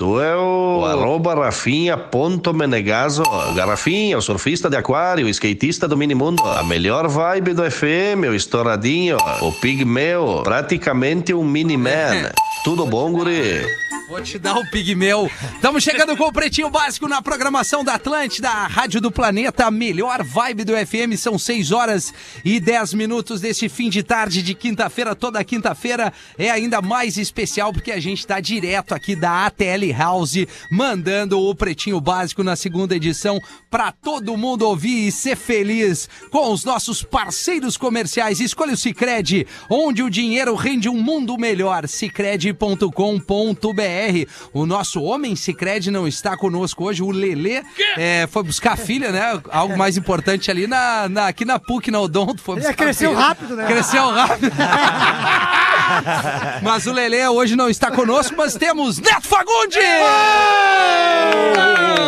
Tu é o, arroba rafinha.menegaso. Garrafinha, o surfista de aquário, o skatista do minimundo. A melhor vibe do FM, o estouradinho, o pigmeu, praticamente um mini-man. Tudo bom, guri? Vou te dar o pigmeu. Estamos chegando com o Pretinho Básico na programação da Atlântida, a Rádio do Planeta, a melhor vibe do FM. São 6 horas e 10 minutos desse fim de tarde de quinta-feira. Toda quinta-feira é ainda mais especial porque a gente está direto aqui da ATL House, mandando o Pretinho Básico na segunda edição para todo mundo ouvir e ser feliz com os nossos parceiros comerciais. Escolha o Cicred, onde o dinheiro rende um mundo melhor. Cicred.com.br o nosso homem Cicred não está conosco hoje. O Lelê é, foi buscar a filha, né? Algo mais importante ali na, na aqui na PUC, na Odonto. Foi Ele cresceu rápido, né? Cresceu rápido. mas o Lelê hoje não está conosco, mas temos Neto Fagundes!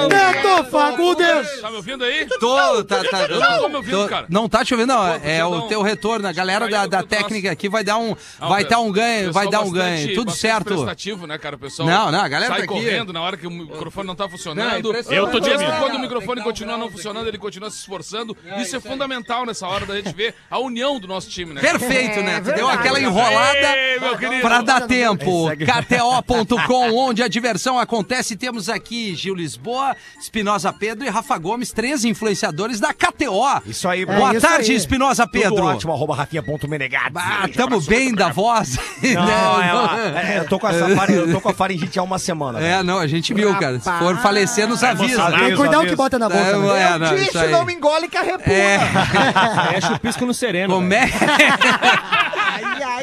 Neto Fagundes! Tá me ouvindo aí? Tô, tá, tá, Eu não tô me ouvindo, cara. Não tá te ouvindo, não. É podia o teu retorno. A galera da, da técnica aqui vai dar um, Não, vai dar um ganho, vai dar um ganho. Tudo certo. prestativo, né, cara? O pessoal Não, não, a galera sai tá aqui. correndo na hora que o microfone não tá Não, é funcionando. eu tô Não, mesmo quando o microfone um continua não funcionando, ele continua se esforçando. É, isso é isso aí. fundamental nessa hora da gente ver a união do nosso time, né? Perfeito, É né? Deu aquela enrolada Ei, pra dar tempo. KTO.com, onde a diversão acontece. Temos aqui Gil Lisboa, Espinosa Pedro e Rafa Gomes, três influenciadores da KTO. Isso aí, Boa É tarde. Espinosa Pedro. Tudo ótimo, arroba rafinha.menegado. Ah, tamo bem da voz. Não, né? ela- é, eu, tô com essa faringe, eu tô com a faringite há uma semana. É, não, a gente viu, cara. Se for falecer, nos avisa. emocionado. Tem que cuidar o que bota na boca. É, né? é, não, isso aí. engole carrepura. É, É chupisco no sereno. como é?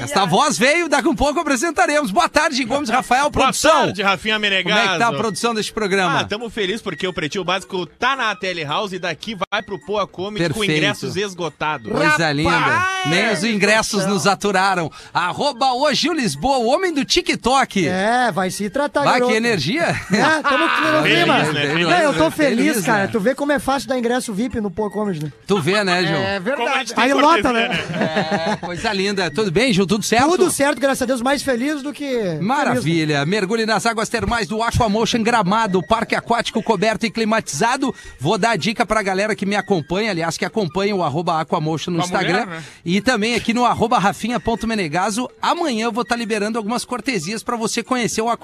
Esta voz veio, daqui um pouco apresentaremos. Boa tarde, Gomes Rafael, Boa produção. tarde, Rafinha Como Menegaso. é que tá a produção deste programa? Ah, tamo feliz porque o Pretinho Básico tá na Tele House e daqui vai pro Poa Comedy com Perfeito. ingressos esgotados. Coisa linda. Nem os ingressos nos aturaram. Arroba hoje o Lisboa, o homem do TikTok. É, vai se tratar, Vai, que energia. É, tamo no Feliz, clima. né? Feliz, Não, eu tô feliz, feliz, cara. né? Tu vê como é fácil dar ingresso VIP no Pô Comedy, né? Tu vê, né, João? É verdade. Aí lota, né? É, coisa linda. Tudo bem, Gil? Tudo certo? Tudo certo, graças a Deus, mais feliz do que. Maravilha. Mergulhe nas águas termais do Aquamotion Gramado, parque aquático coberto e climatizado. Vou dar a dica pra galera que me acompanha, aliás, que acompanha o arroba Aquamotion no Com Instagram. mulher, né? E também aqui no arroba rafinha.menegaso. Amanhã eu vou estar liberando algumas cortesias pra você conhecer o Aquamotion.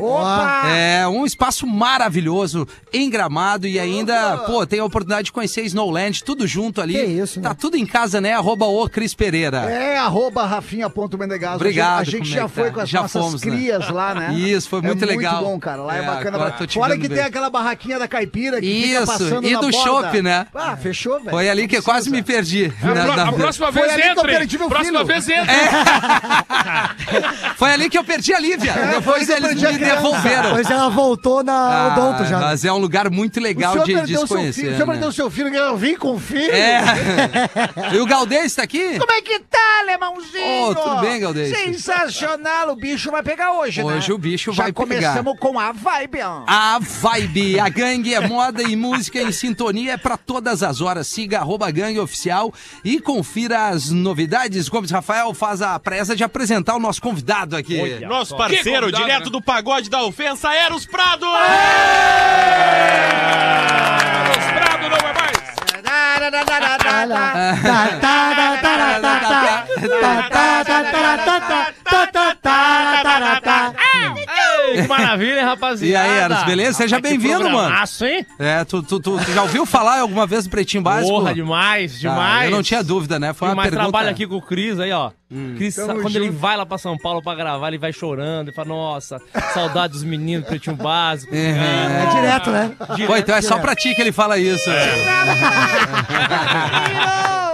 Opa! É um espaço maravilhoso, em Gramado e ainda, pô, tem a oportunidade de conhecer Snowland, tudo junto ali. Que isso, Tá né? tudo em casa, né? Arroba o Cris Pereira. É, arroba rafinha.menegaso. Obrigado, A gente é já que foi tá? com as Já nossas fomos, né? crias lá, né? Isso, foi muito é legal. muito bom, cara. Lá é, É, bacana. agora pra- tô te Fora que bem. tem aquela barraquinha da caipira que fica Isso, passando e na do borda. chopp, né? Ah, fechou, velho. Foi ali que Não quase me perdi. A, Na- pro- na- a próxima vez meu Próxima filho. vez entre. Foi ali que eu perdi a Lívia. É, Depois eles me criança. devolveram. Pois ela voltou na Ah, Odonto já. Mas é um lugar muito legal de, de perdeu se seu conhecer. filho. O senhor né? perdeu seu filho. Eu vim com o filho. É. e o Galdês tá aqui? Como é que tá, alemãozinho? Ô, tudo bem, Galdês? Sensacional. O bicho vai pegar hoje, né? Hoje o bicho Já vai começamos com a vibe, ó. A Vibe, a gangue é moda e música em sintonia é pra todas as horas. Siga arroba gangue oficial e confira as novidades. Gomes Rafael faz a presa de apresentar o nosso convidado aqui. Nosso Que parceiro, convidado, direto né? do pagode da ofensa, Eros Prado! Os Prado não vai mais. Que maravilha, hein, rapaziada. E aí, Eros, beleza? Seja que bem-vindo, mano. hein? É, tu, tu, tu, tu já ouviu falar alguma vez do Pretinho Básico? Porra, demais, Ah, demais. eu não tinha dúvida, né? Foi uma Mas pergunta... trabalha aqui com o Cris aí, ó. Cris, Tamo quando ele junto. vai lá pra São Paulo pra gravar, ele vai chorando. Ele fala, nossa, saudade dos meninos, pretinho básico. É direto, né? Pô, então é só pra ti que ele fala isso.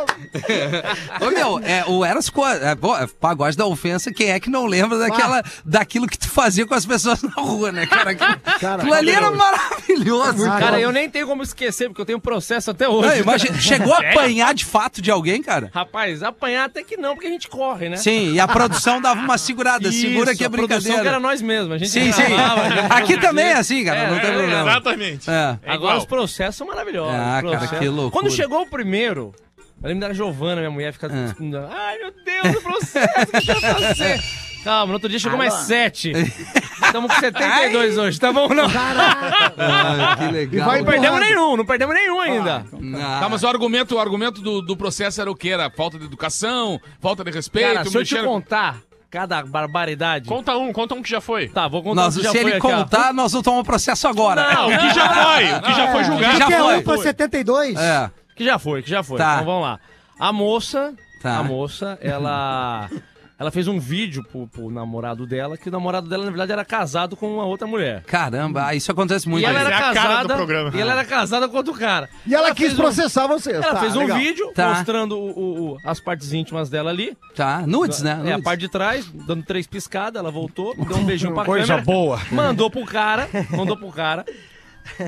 Ô, meu, é, o Eras, é, é, pagode da ofensa, quem é que não lembra daquela, daquilo que tu fazia com as pessoas na rua, né, cara? Aquilo, aquilo ali era maravilhoso. Cara, eu nem tenho como esquecer, porque eu tenho processo até hoje. Não, imagina, chegou a apanhar de fato de alguém, cara? Rapaz, apanhar até que não, porque a gente corre, né? Sim, e a produção dava uma segurada, Isso, segura que é a produção brincadeira. que era nós mesmos. A gente Sim, sim. gente Aqui também é assim, cara, É, não tem é, problema. Exatamente. É. Agora igual. os processos são maravilhosos. Ah, cara, que loucura. Quando chegou o primeiro, eu lembro da Giovana, minha mulher, fica. Ai, meu Deus, o processo que eu fazer. Calma, no outro dia chegou mais sete. Estamos com 72 hoje, tá bom? Não, Ah, que legal. não perdemos nenhum, não perdemos nenhum ainda. Ah, Tá, mas o argumento, o argumento do, do processo era o quê? Era falta de educação, falta de respeito, Cara, se eu te contar cada barbaridade... Conta um, conta um que já foi. Tá, vou contar Nós, o que já se foi ele aqui, ó. contar, nós vamos tomar um processo agora. Não, o que já foi, o que já foi julgado. Já que é foi. um pra 72? É. Que já foi, que já foi. Tá. Então vamos lá. A moça, Tá. a moça, ela ela fez um vídeo pro, pro namorado dela, que o namorado dela, na verdade, era casado com uma outra mulher. Caramba, ah, isso acontece muito. e ela era é a cara do casada. programa. E ela era casada com outro cara. E ela, quis fez um- processar vocês. Ela tá, fez um legal. vídeo Tá. mostrando o- o- o- as partes íntimas dela ali. Tá, nudes, né? É, a Nudes. parte de trás, dando três piscadas, ela voltou, deu um beijinho pra Coisa câmera. boa. Mandou pro cara, mandou pro cara.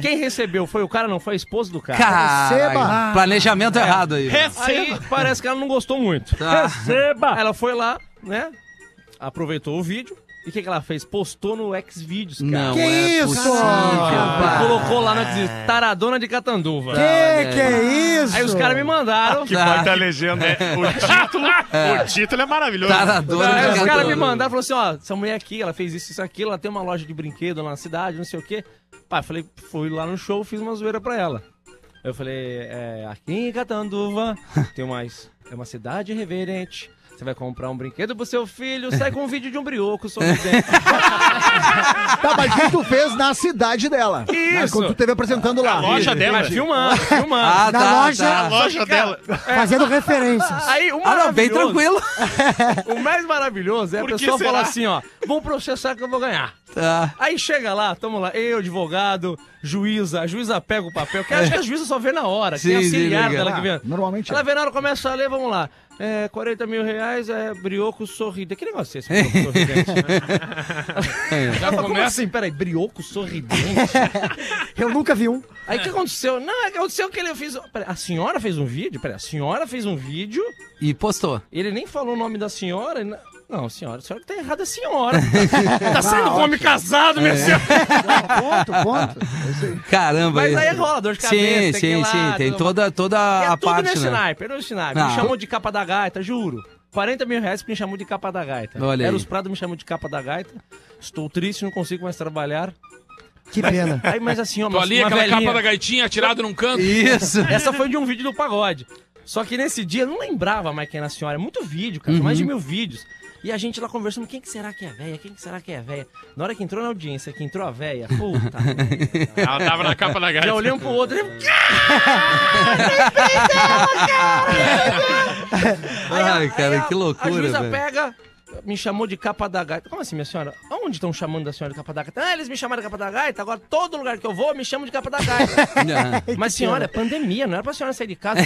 Quem recebeu foi o cara, não foi a esposa do cara. Caralho, Receba. planejamento errado aí. Aí parece que ela não gostou muito. Tá. Receba! Ela foi lá, né? Aproveitou o vídeo. E o que, que ela fez? Postou no Xvideos, cara. Não Que é isso? possível, E pai. colocou lá no Xvideos, taradona de Catanduva. Que que é isso? Aí os caras me mandaram. Que baita legenda. É, o título, o título é maravilhoso. Taradora Aí de os caras me mandaram e falaram assim, ó, essa mulher aqui, ela fez isso, isso, aquilo, ela tem uma loja de brinquedo lá na cidade, não sei o quê. Pai, falei, fui lá no show, fiz uma zoeira pra ela. Eu falei, é, aqui em Catanduva tem mais, é uma cidade reverente. Você vai comprar um brinquedo pro seu filho, sai com um vídeo de um brioco sorridente. Tá, mas que tu fez na cidade dela. Né, Isso. Quando tu esteve apresentando lá. A loja dela. Mas filmando, filmando. Ah, Na tá, loja- tá. A loja dela. Fazendo referências. Aí, o Ah, não, bem tranquilo. O mais maravilhoso é a Por que pessoa será? falar assim, ó, vou processar que eu vou ganhar. Tá. Aí chega lá, tamo lá, eu, advogado, juíza, a juíza pega o papel, que acho que a juíza só vê na hora, que tem Sim, sim, auxiliar legal. dela que vê. Ah, normalmente Ela é. vê na hora, começa a ler, vamos lá. É, 40 mil reais é brioco sorridente. Que negócio é esse, brioco sorridente? Já fala, como começa. assim? Peraí, brioco sorridente? Eu nunca vi um. Aí o que aconteceu? Não, é que aconteceu que ele fez... Peraí, a senhora fez um vídeo? Peraí, a senhora fez um vídeo, E postou. ele nem falou o nome da senhora... não- Não, senhora, a senhora que tá errada é a senhora. tá saindo com homem casado, minha senhora. Ponto, ponto. Caramba. Mas aí é- rola dor de Sim, cabeça, sim, ir lá, sim. Tem tudo toda, toda É a tudo parte, né? é nesse naipe. Ah. Me chamou de capa da gaita, juro. 40 mil reais porque me chamou de capa da gaita. Olha. Eros Prado me chamou de capa da gaita. Estou triste, não consigo mais trabalhar. Que pena. Aí, mas assim, ó, Tô uma, ali, uma aquela velhinha. capa da gaitinha atirada num canto. Isso. Essa foi de um vídeo do pagode. Só que nesse dia eu não lembrava mais quem era a senhora. É muito vídeo, cara. São mais Uhum. de mil vídeos. E a gente lá conversando, quem que será que é a véia? Quem que será que é a véia? Na hora que entrou na audiência, que entrou a véia, puta. Ela tava na capa da gaita. Já olhei um pro outro. ele- Ai, cara, Aí que a- loucura, A juíza pega, me chamou de capa da gaita. Como assim, minha senhora? Aonde estão chamando da senhora de capa da gaita? Ah, eles me chamaram de capa da gaita, agora todo lugar que eu vou me chamam de capa da gaita. Mas, senhora, é pandemia, não era pra senhora sair de casa.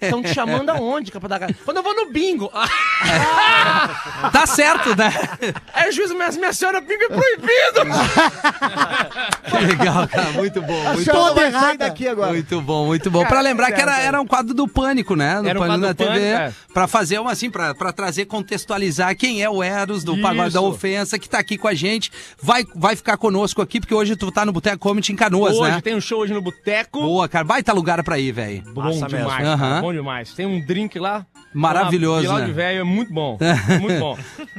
Estão te chamando aonde, capa da gaita? Quando eu vou no bingo. Tá certo, né? Aí o juiz, minha, minha senhora, bingo é proibido. Que legal, cara. Muito bom. A Muito senhora vai sair daqui agora. Muito bom, muito bom. Pra lembrar que era, era um quadro do Pânico, né? Do Era um Pânico do TV. Pânico, é. Pra fazer uma assim, pra, pra trazer, contextualizar quem é o Eros do Pagode da. Ofensa, que tá aqui com a gente. Vai, vai ficar conosco aqui, porque hoje tu tá no Boteco Comedy em Canoas, Hoje né? tem um show hoje no Boteco. Boa, cara. Baita lugar pra ir, velho. Bom demais, Aham. bom demais. Tem um drink lá. Maravilhoso, né? de velho, é muito bom. muito bom.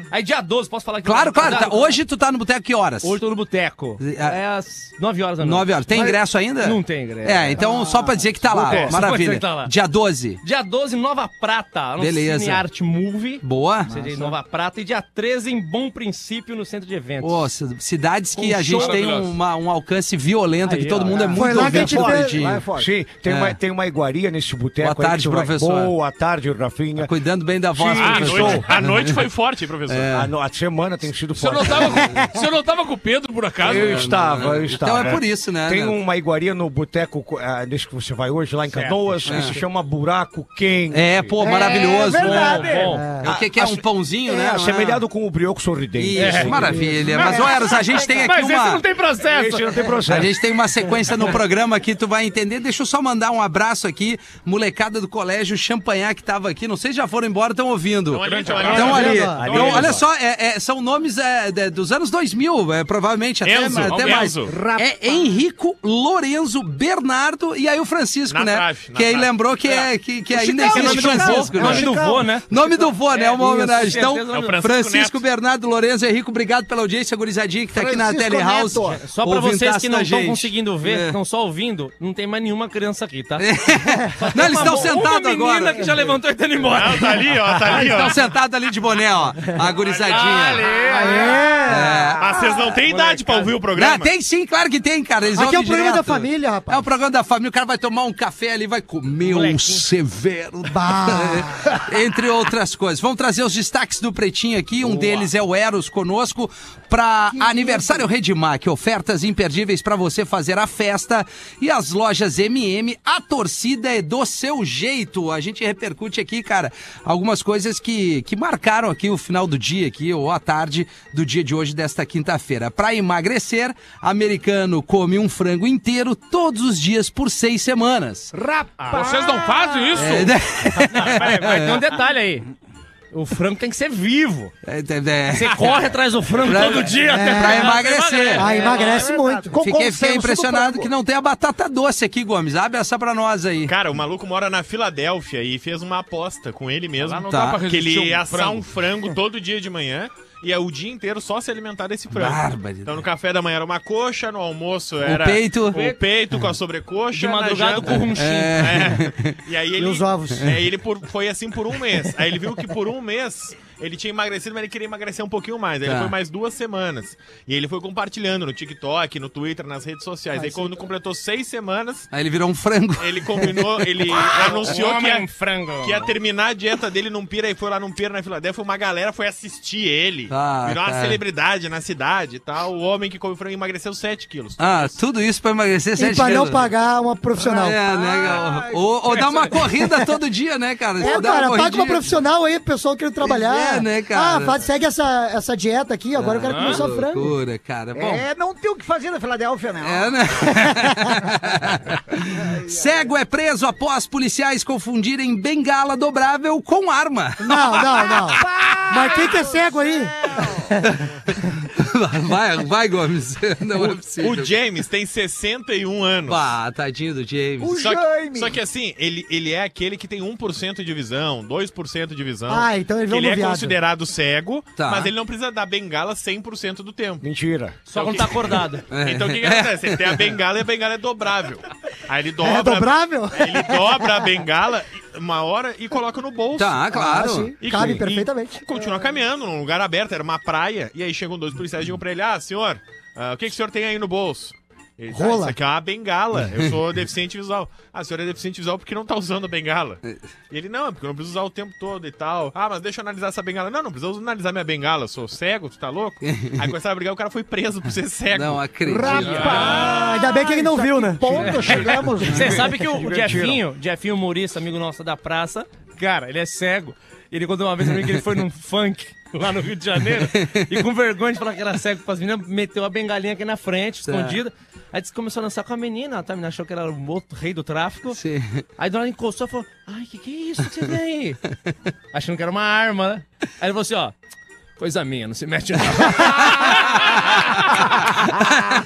Aí dia 12, posso falar aqui? Claro, claro. tá- hoje tu tá no Boteco que horas? Hoje tô no Boteco. Ah. É às 9 horas da noite. 9 horas. Tem Mas ingresso ainda? Não tem ingresso. É, então só pra dizer que tá lá. É, Maravilha. que tá lá. Dia 12. Dia 12, Nova Prata. Beleza. Cine Art Movie. Boa. CD em Nova Prata. E dia 13, em Bom Princípio, no Centro de Eventos. Pô, c- cidades que Um a gente tem uma- um alcance violento, Aí, que todo ó. mundo é É. muito Foi lá que a gente fez- é forte. Sim, tem, É. uma, tem uma iguaria nesse boteco. Boa tarde, tu vai- professor. Boa tarde, Rafinha. Cuidando bem da voz, Sim. Ah, a, professor. noite, a noite foi forte, professor? A, no- a semana tem sido forte. não tava com, o senhor não tava com o Pedro, por acaso? Eu estava, eu estava. Então é por isso, né? Tem né? uma iguaria no boteco ah, nesse que você vai hoje, lá em Canoas, que se chama Buraco Quente. É, pô, maravilhoso. É verdade. Bom, É o que, que é? Um pãozinho, É, né? Assemelhado com o brioco sorridente. Isso, É. maravilha. Mas, olha, Eros, a gente tem aqui Mas esse uma... não tem processo. Esse não tem A processo. gente tem uma sequência no programa que tu vai entender. Deixa eu só mandar um abraço aqui, molecada do colégio Champanhar que tava aqui. Não sei se já foram embora, estão ouvindo. Estão ali. Então, olha só, é- é, são nomes é, dos anos 2000, é, provavelmente até, Enzo, até Enzo. mais. é Henrico, Lorenzo, Bernardo e aí o Francisco, Na né? que aí lembrou que, é, que, que ainda existe nome do Francisco, vô, né? Nome do vô, né? Nome do vô, né? É uma homenagem. Então, É Francisco Francisco. Bernardo, Lourenço, Henrico, obrigado pela audiência, gurizadinha, que tá aqui na Francisco Telehouse. Neto. Só pra vocês que não da estão conseguindo ver, É. estão só ouvindo, não tem mais nenhuma criança aqui, tá? Não, eles estão sentados uma menina agora. que já levantou e tá indo embora. Não, tá ali, ó, tá ali, Eles ó. estão sentados ali de boné, ó. A gurizadinha. É. Mas vocês não têm idade pra ouvir o programa. Não, tem sim, claro que tem, cara. Eles Aqui é o programa da direto. família, rapaz. É o programa da família. O cara vai tomar um café ali, vai comer um Molequinho. severo. Entre outras coisas. Vamos trazer os destaques do Pretinho aqui. Um deles é o Eros conosco para aniversário Redmac. Ofertas imperdíveis para você fazer a festa. E as lojas MM, a torcida é do seu jeito. A gente repercute aqui, cara, algumas coisas que, que marcaram aqui o final do dia aqui, ou a tarde do dia de hoje, desta quinta-feira. Para emagrecer, americano come um frango inteiro todos os dias por seis semanas. Vocês não fazem isso? É, né? Vai, vai ter um detalhe aí. O frango tem que ser vivo. É, é, é. Você corre atrás do frango Pra- todo dia. é, até pra emagrecer. Ah, emagrece muito. Com Fiquei, consenso fiquei do impressionado que não tem a batata doce aqui, Gomes. Abre essa pra nós aí. Cara, o maluco mora na Filadélfia e fez uma aposta com ele mesmo. Lá não Tá. dá pra que ele ia um assar frango. um frango todo dia de manhã e é o dia inteiro só se alimentar desse frango. Barbaridade. Então no café da manhã era uma coxa, no almoço era peito. o peito com a sobrecoxa, De madrugada com o runchinho. É. E aí ele os ovos. É, ele por- foi assim por um mês. Aí ele viu que por um mês ele tinha emagrecido, mas ele queria emagrecer um pouquinho mais. Aí Tá. ele foi mais duas semanas. E ele foi compartilhando no TikTok, no Twitter, nas redes sociais. Aí quando completou seis semanas, Aí ele virou um frango. ele combinou, ele anunciou que ia, frango. que ia terminar a dieta dele num pira e foi lá num pira na Filadélfia. Uma galera foi assistir ele. Ah, virou uma cara. celebridade na cidade e tal. O homem que come frango emagreceu 7 quilos. Ah, tudo isso pra emagrecer E sete pra não quilos. pagar uma profissional. É, né? Ou, ou dar uma corrida todo dia, né, cara? É, cara, paga uma profissional aí, pessoal querendo trabalhar. É, né, cara? Ah, faz, segue essa, essa dieta aqui, agora eu quero comer só frango. Loucura, cara. Bom, É, não tem o que fazer na Filadélfia, né? É, né? Cego é preso após policiais confundirem bengala dobrável com arma. Não, não, não. Mas quem que é cego aí? Vai, vai, Gomes. Não é possível. O James tem 61 anos. Pá, tadinho do James. O Só Jaime. que, só que assim, ele, ele é aquele que tem 1% de visão, 2% de visão. Ah, então ele ele é viado. Considerado cego, Tá. mas ele não precisa dar bengala 100% do tempo. Mentira. Só quando tá acordado. Então o que, que acontece? Ele tem a bengala e a bengala é dobrável. Aí ele dobra. É dobrável? Ele dobra a bengala uma hora e coloca no bolso. Tá, claro. Ah, sim. E Cabe com- perfeitamente. E continua caminhando num lugar aberto, era uma praia. E aí chegam dois policiais e digam pra ele: Ah, senhor, ah, o que, que o senhor tem aí no bolso? Ele diz, "Ah, Rola. isso aqui é uma bengala. Eu sou deficiente visual. Ah, o senhor é deficiente visual porque não tá usando a bengala. E ele, não, é porque eu não preciso usar o tempo todo e tal. Ah, mas deixa eu analisar essa bengala. Não, não precisa analisar minha bengala. Eu sou cego, tu tá louco? Aí começaram a brigar, o cara foi preso por ser cego. Não acredito. Ah, ainda bem que ele não viu, né? Ponto, chegamos. Você sabe que o Divertiram. Jefinho, Jefinho Murista, amigo nosso da praça, cara, ele é cego. Ele contou uma vez pra mim que ele foi num funk lá no Rio de Janeiro e com vergonha de falar que era cego com as meninas, meteu a bengalinha aqui na frente, escondida. Aí disse que começou a dançar com a menina, tá? A menina achou que era o outro rei do tráfico. Sim. Aí do nada encostou e falou: Ai, que que é isso que você tem aí? Achando que era uma arma, né? Aí ele falou assim: Ó, coisa minha, não se mete não.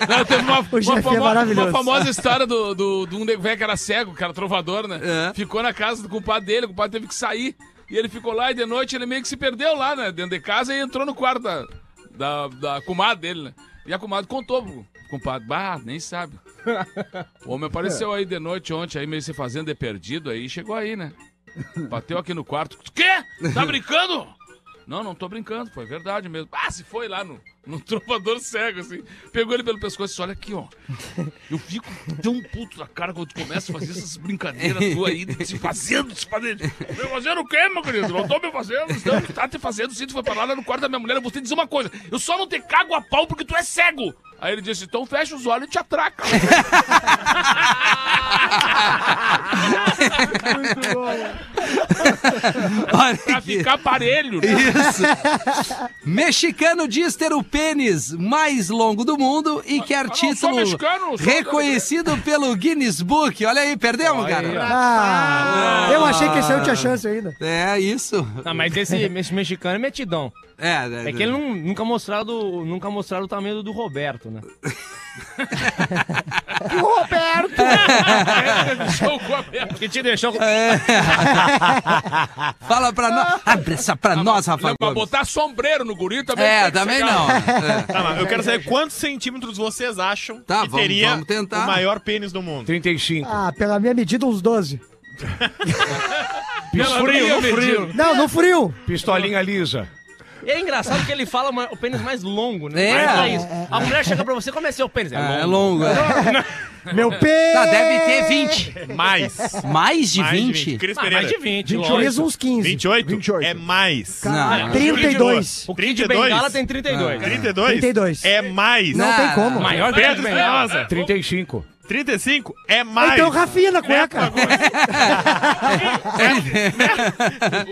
Não, teve uma, uma, é famo- maravilhoso. uma famosa história do, do, de um nego velho que era cego, que era trovador, né? É. Ficou na casa do compadre dele, o compadre teve que sair. E ele ficou lá e de noite ele meio que se perdeu lá, né? Dentro de casa e entrou no quarto da, da, da comadre dele, né? E a comadre contou pro compadre, bah, nem sabe. O homem apareceu aí de noite ontem, aí meio se fazendo de perdido, aí chegou aí, né? Bateu aqui no quarto. Quê? Tá brincando? Não, não tô brincando, foi verdade mesmo. Ah, se foi lá no, no trovador cego, assim. Pegou ele pelo pescoço e disse, olha aqui, ó. Eu fico tão puto na cara quando tu começa a fazer essas brincadeiras tuas aí, se fazendo, se fazendo. Me fazendo o quê, meu querido? Não tô me fazendo. Não, tá te fazendo, sim, tu foi pra lá, lá no quarto da minha mulher, eu vou te dizer uma coisa. Eu só não te cago a pau porque tu é cego. Aí ele disse, então fecha os olhos e te atraca. Olha pra aqui. ficar parelho. né? Isso. Mexicano diz ter o pênis mais longo do mundo e quer título mexicano, reconhecido pelo Guinness Book. Olha aí, perdemos, cara. Ah, eu achei que esse aí eu tinha chance ainda. É isso. Ah, mas esse, esse mexicano é metidão. É, É que ele não- nunca mostrado, nunca mostraram o tamanho do, Roberto, né? Roberto! A perna. Que te deixou... Fala pra nós. Abre essa pra nós, Rafa Não, Pra botar sombreiro no guri também. É, também chegar. não. É. Tá, eu quero saber quantos centímetros vocês acham Tá, que vamos- teria vamos tentar. o maior pênis do mundo. 35. Ah, pela minha medida, uns 12. Pela frio, no frio. Não, no frio. Pistolinha lisa. E é engraçado que ele fala o pênis mais longo, né? É. Mas isso. A mulher chega pra você, como é seu pênis? É É longo. longo. é. Meu pé. Tá, deve ter 20. Mais. Mais de mais 20? Cris Ah, Pereira. mais de 20, 20 lógico. uns 15. 28? 28. É mais. Não. 32. O Kid 32? Bengala tem 32. 32? 32. É mais. Não tem como. Maior que Pedro. Espinosa. 35. 35? É mais. Então, Rafinha na cueca.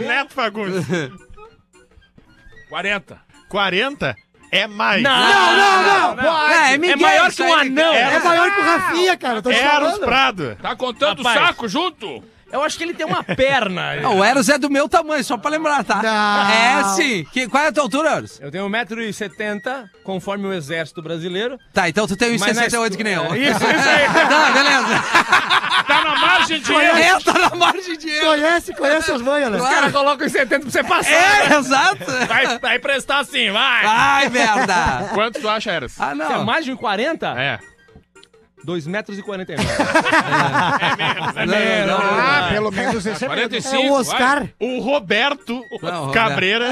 Neto Fagundes. 40. 40? É mais. Não, Não, não, não. É, É Miguel, maior isso que um anão. É maior que o Rafinha, cara. Tô te Eros falando. Prado. Tá contando o saco junto? Eu acho que ele tem uma perna. Ah, O Eros é do meu tamanho, só pra lembrar, tá? Não. É sim. Que, qual é a tua altura, Eros? Eu tenho 1,70m, conforme o exército brasileiro. Tá, então tu tem uns Mas na 68 que nem eu. Isso, isso aí. Tá, beleza. Tá na margem de erro. É, tá na margem de erro. Conhece, conhece as manhas, né? Os caras colocam em 70 pra você passar. É, exato. Vai, vai prestar assim, vai. Ai, merda. Quanto tu acha, Eras? Ah, Você é não. mais de 1,40? É. 2 metros e 49. Não, não, não. Ah, pelo menos esse é menos. 45. É o Oscar. O Roberto Não, Roberto. Cabreira.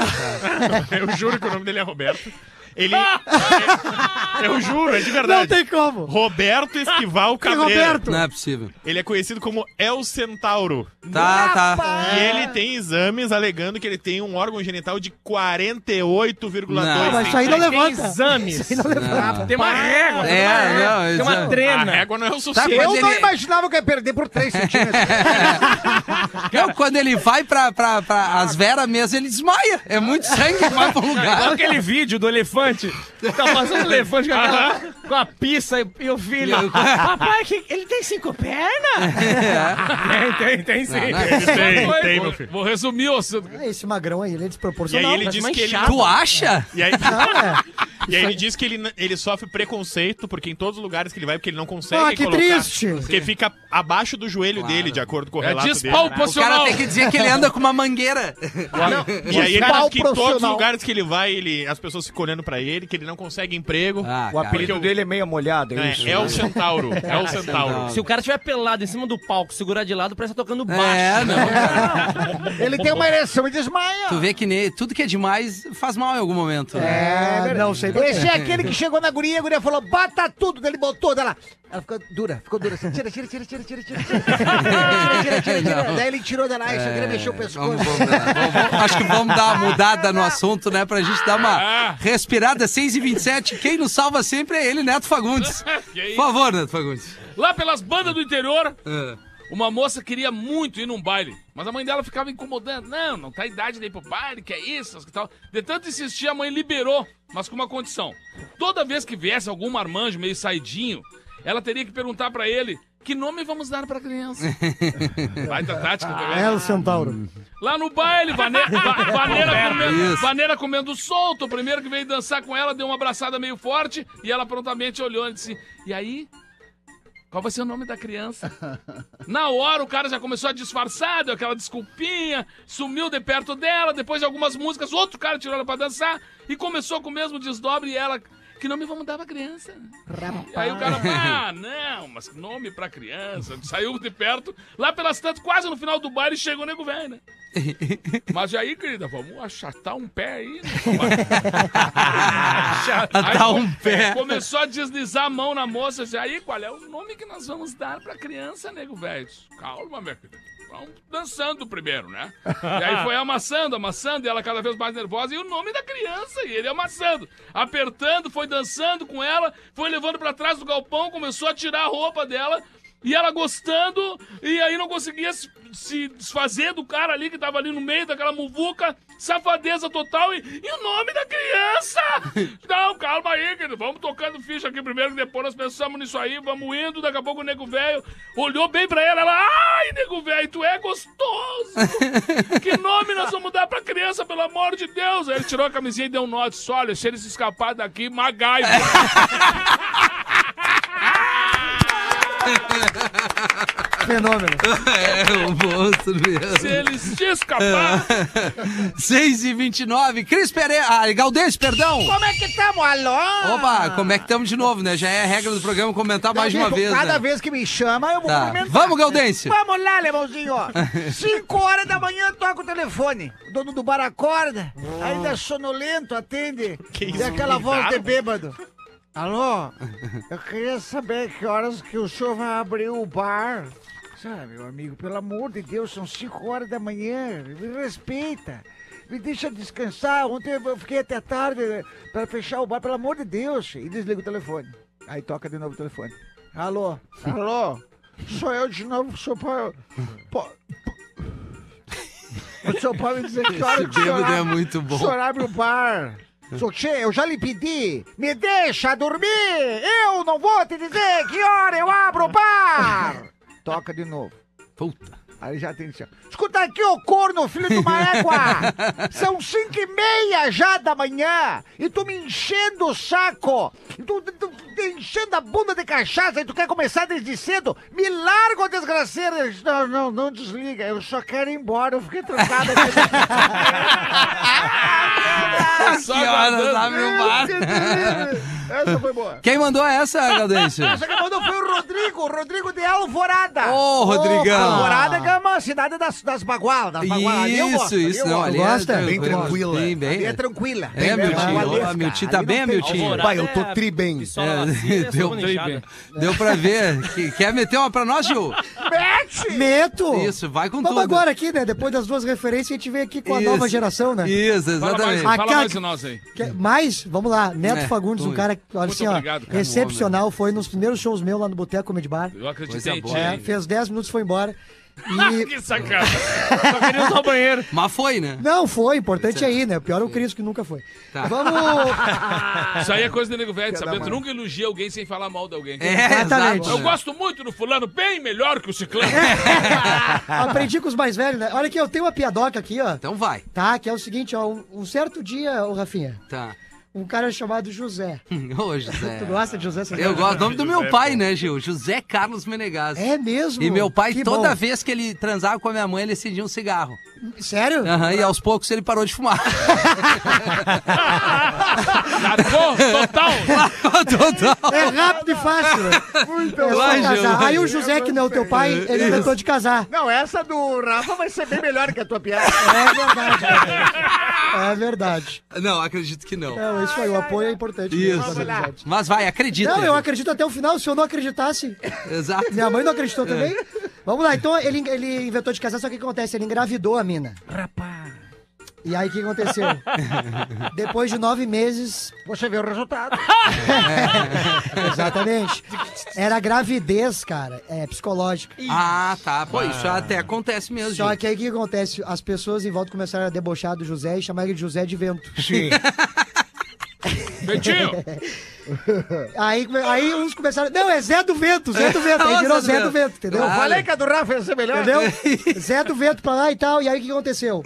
eu juro que o nome dele é Roberto. Ele. eu juro, é de Não verdade. tem como. Roberto Esquival Cabreira. Roberto? Não é possível. Ele é conhecido como El Centauro. Tá, tá. E ele tem exames alegando que ele tem um órgão genital de 48,2 Não, mas isso aí não centímetros. Tem levanta. exames. Isso aí não levanta. Tem uma régua. É, não, Tem uma é- A trena. régua não é o Tá, suficiente. mas Eu não ele- imaginava que ia perder por 3 centímetros. Não, quando ele vai pra, pra, pra as veras mesmo, ele desmaia. É muito sangue que vai pro lugar. aquele vídeo do elefante. Tá passando o elefante com, aquela, com a pista e, e o filho. Papai, que- ele tem cinco pernas? Tem, tem, tem sim. Tem, tem, meu Vou, filho. vou resumir o assunto. É, Esse magrão aí, ele é E desproporcional. aí ele mas diz que ele. chato. Tu acha? E aí, Não, é. e aí ele diz que ele, ele sofre preconceito, porque em todos os lugares que ele vai, porque ele não consegue Ah, que colocar. triste. Porque fica abaixo do joelho dele, de acordo com o É relato dele. O cara desproporcional. tem que dizer que ele anda com uma mangueira. E aí ele diz que em todos os profissional. lugares que ele vai, ele, as pessoas ficam olhando pra para ele que ele não consegue emprego. Ah, o apelido dele é meia molhado é, isso, é, o Centauro. É o Centauro. Se o cara estiver pelado em cima do palco, segurar de lado, parece que tá tocando baixo. É, não. ele tem uma ereção e desmaia. Tu vê que ne... tudo que é demais faz mal em algum momento. É, não sei. Esse é aquele que chegou na guria, a guria falou, bata tudo, ele botou, dela. Ela ficou dura, ficou dura. Assim, tira, tira, tira, tira, tira, tira. tira, tira, tira, tira, tira. Daí ele tirou dela, isso aqui mexeu o pescoço. Vamos, vamos, vamos, acho que vamos dar uma mudada no assunto, né, pra gente dar uma respirada respirada. 6 e 27 Quem nos salva sempre é ele, Neto Fagundes. Por favor, Neto Fagundes. Lá pelas bandas do interior, É. uma moça queria muito ir num baile, mas a mãe dela ficava incomodando. Não, não tá a idade de ir pro baile, que é isso, que tal. De tanto insistir, a mãe liberou, mas com uma condição. Toda vez que viesse algum marmanjo meio saidinho, ela teria que perguntar pra ele que nome vamos dar pra criança. Vai da tática também. É o Centauro. Lá no baile, Vane- Va- Vaneira, comendo. Vaneira comendo solto. O primeiro que veio dançar com ela deu uma abraçada meio forte e ela prontamente olhou e disse: E aí? Qual vai ser o nome da criança? Na hora o cara já começou a disfarçar, deu aquela desculpinha, sumiu de perto dela. Depois de algumas músicas, outro cara tirou ela pra dançar e começou com o mesmo desdobre e ela. Que nome vamos dar pra criança? E aí o cara, ah, não, mas que nome pra criança? Saiu de perto, lá pelas tantas, quase no final do baile, chegou o nego velho, né? Mas aí, querida, vamos achatar um pé aí, né? Achatar um pé. Começou a deslizar a mão na moça, disse, aí, qual é o nome que nós vamos dar pra criança, nego velho? Calma, minha querida. Dançando primeiro, né? E aí foi amassando, amassando, e ela cada vez mais nervosa, e o nome da criança, e ele amassando, apertando, foi dançando com ela, foi levando pra trás do galpão, começou a tirar a roupa dela, e ela gostando, e aí não conseguia se, se desfazer do cara ali que tava ali no meio daquela muvuca, safadeza total, e, e o nome da criança? Não, calma aí, querido, vamos tocando ficha aqui primeiro, que depois nós pensamos nisso aí, vamos indo, daqui a pouco o nego velho olhou bem pra ela, ela, ai, nego velho, tu é gostoso! que nome nós vamos dar pra criança, pelo amor de Deus? Aí ele tirou a camisinha e deu um nó, disse, olha, se ele se escapar daqui, MacGyver. Fenômeno. É, o monstro mesmo. se ele se escapar... 6 e 29 Cris Pereira. Ah, Galdês, perdão. Como é que tamo? Alô? Opa, como é que estamos de novo, né? Já é a regra do programa comentar mais de uma vez. Cada né? vez que me chama, eu vou Tá. cumprimentar. Vamos, Gaudêncio. Vamos lá, Lemãozinho, ó. 5 horas da manhã toca o telefone. O dono do bar acorda, ainda sonolento, atende. Que e isso, aquela voz de bêbado. Alô? Eu queria saber que horas que o senhor vai abrir o bar. Sabe, meu amigo, pelo amor de Deus, são 5 horas da manhã. Me respeita. Me deixa descansar. Ontem eu fiquei até tarde para fechar o bar, pelo amor de Deus. E desliga o telefone. Aí toca de novo o telefone. Alô? Alô? Sou eu de novo, o pode... po- po- O senhor pode me dizer que hora que o senhor é muito o bom. senhor abre o bar. Sou che, eu já lhe pedi, me deixa dormir! Eu não vou te dizer que hora eu abro o bar! Toca de novo. Puta. Aí já tem assim. Escuta aqui, ô corno, filho de uma égua! São cinco e meia já da manhã! E tu me enchendo o saco! E tu, tu, tu enchendo a bunda de cachaça e tu quer começar desde cedo? Me larga, ô disse, Não, não, não desliga, eu só quero ir embora, eu fiquei trancado aqui. Só que horas abre o bar? Essa foi boa. Quem mandou essa, Gaudêncio? Essa que mandou foi Rodrigo, Rodrigo de Alvorada. Ô, Rodrigão. Alvorada que é uma cidade das, das bagual, das bagual. Ali Isso, ali isso. Não, ali Gosta? é Bem tranquila. Ali bem. é tranquila. É, Bem Miltinho. bagualesca. Ó, Miltinho tá Ali bem, Miltinho? Alvorada Pai, eu tô é tri bem. É, deu. Deu pra ver. Que- Quer meter uma pra nós, Gil? Mete! Meto! Isso, vai com Vamos tudo. agora aqui, né? Depois das duas referências, a gente vem aqui com a Isso. nova geração, né? Isso, Fala mais, exatamente. Fala mais de nós aí. Mas, vamos lá, Neto É, Fagundes, um cara, olha assim, ó, obrigado, cara. excepcional, foi nos primeiros shows meus lá no Boteco Comedy Bar. Eu acreditei Coisa em ti. É, fez 10 minutos e foi embora. E... Que sacanagem. Só queria usar o banheiro. Mas foi, né? Não, foi, importante é ir, né? O pior é o Cris que nunca foi. Tá. Vamos. Isso aí é coisa de nego velho, de saber. Tu nunca elogia alguém sem falar mal de alguém. É, Exatamente. Eu gosto muito do fulano, bem melhor que o ciclano. Aprendi com os mais velhos, né? Olha aqui, eu tenho uma piadoca aqui, ó. Então vai. Tá, que é o seguinte, ó. Um, um certo dia, ô Rafinha, Tá. Um cara chamado José. Ô, José. Tu gosta de José? Você Eu gosto. O nome do meu pai, né, Gil? José Carlos Menegas. É mesmo? E meu pai, Que toda bom. vez que ele transava com a minha mãe, ele acendia um cigarro. Sério? Aham, e aos poucos ele parou de fumar. Largou, total. Total. É rápido e fácil. Muito é só casar. Aí o José, que não é o teu pai, ele inventou de casar. Não, essa do Rafa vai ser bem melhor que a tua piada. É verdade. É verdade. Não, acredito que não. Não, isso aí, o apoio é importante. Isso. Mas vai, acredita. Não, eu acredito até o final. Se eu não acreditasse, Exato. minha mãe não acreditou também. Vamos lá, então ele, ele inventou de casar, só que o que acontece? Ele engravidou a mina. Rapaz, E aí o que aconteceu? Depois de nove meses, você vê o resultado. exatamente. Era gravidez, cara, é psicológica. Ah, tá. Pô, isso até acontece mesmo, Só Gil. que aí o que acontece? As pessoas em volta começaram a debochar do José e chamar ele de José de Vento. Sim. Betinho, Aí, aí uns começaram. Não, é Zé do Vento, Zé do Vento. Aí virou Zé Zé do Vento, entendeu? Eu falei que a do Rafa ia ser melhor. Entendeu? Zé do Vento pra lá e tal. E aí o que aconteceu?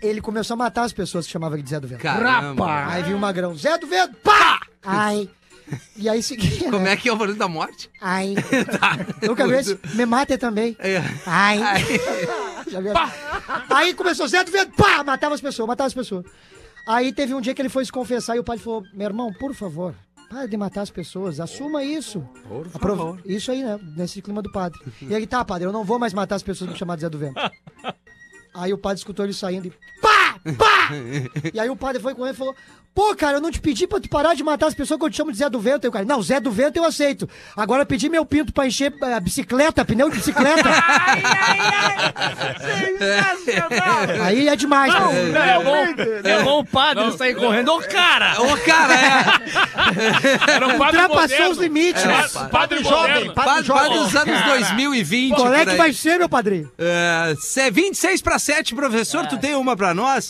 Ele começou a matar as pessoas que chamavam ele de Zé do Vento. Caramba. Aí viu o magrão, Zé do Vento, pá! Ai. E aí seguia. Como né? é que é o barulho da morte? Ai. Nunca viu esse? Me mate também. É. Ai. Já viu? Aí começou, Zé do Vento, pá! Matava as pessoas, matava as pessoas. Aí teve um dia que ele foi se confessar e o padre falou: Meu irmão, por favor, para de matar as pessoas, assuma isso. Por favor. Isso aí, né? Nesse clima do padre. E ele, tá, padre, eu não vou mais matar as pessoas me chamar de Zé do Vento. Aí o padre escutou ele saindo e pá! Pá! E aí o padre foi com ele e falou: Pô, cara, eu não te pedi pra tu parar de matar as pessoas que eu te chamo de Zé do Vento. Aí o cara, não, Zé do Vento eu aceito. Agora pedi meu pinto pra encher eh, a bicicleta, pneu de bicicleta. aí é demais, cara. Não, é bom, é bom o padre sair correndo. Ô, cara! Ô, cara, é. Era um padre Ultrapassou moderno. os limites. Era É. padre moderno. Padre, padre dos anos 2020. Qual é que vai ser, meu padrinho? É, cê- 26 para 7, professor, tu tem uma pra nós?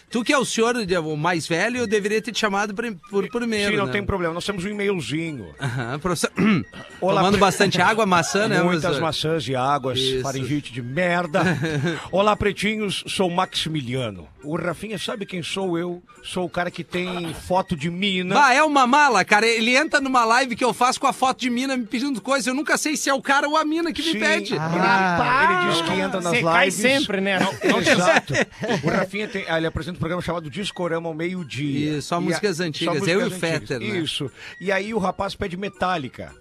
Tu que é o senhor o mais velho, eu deveria ter te chamado pri- por primeiro. Sim, não né? tem problema. Nós temos um e-mailzinho. Aham, professor. Olá, Tomando pre- bastante água, maçã, né? Muitas professor? maçãs e águas, Isso. faringite de merda. Olá, pretinhos, sou Maximiliano. O Rafinha sabe quem sou eu? Sou o cara que tem foto de mina. Bah, é uma mala, cara. Ele entra numa live que eu faço com a foto de mina me pedindo coisas. Eu nunca sei se é o cara ou a mina que me Sim, pede. Ah. ele, ele diz que entra nas Você lives. cai sempre, né? Exato. O Rafinha tem, ah, ele apresenta programa chamado Discorama ao meio-dia. Isso, só E a- músicas só antigas, músicas eu e o antigas. Fetter, né? Isso. E aí o rapaz pede Metallica.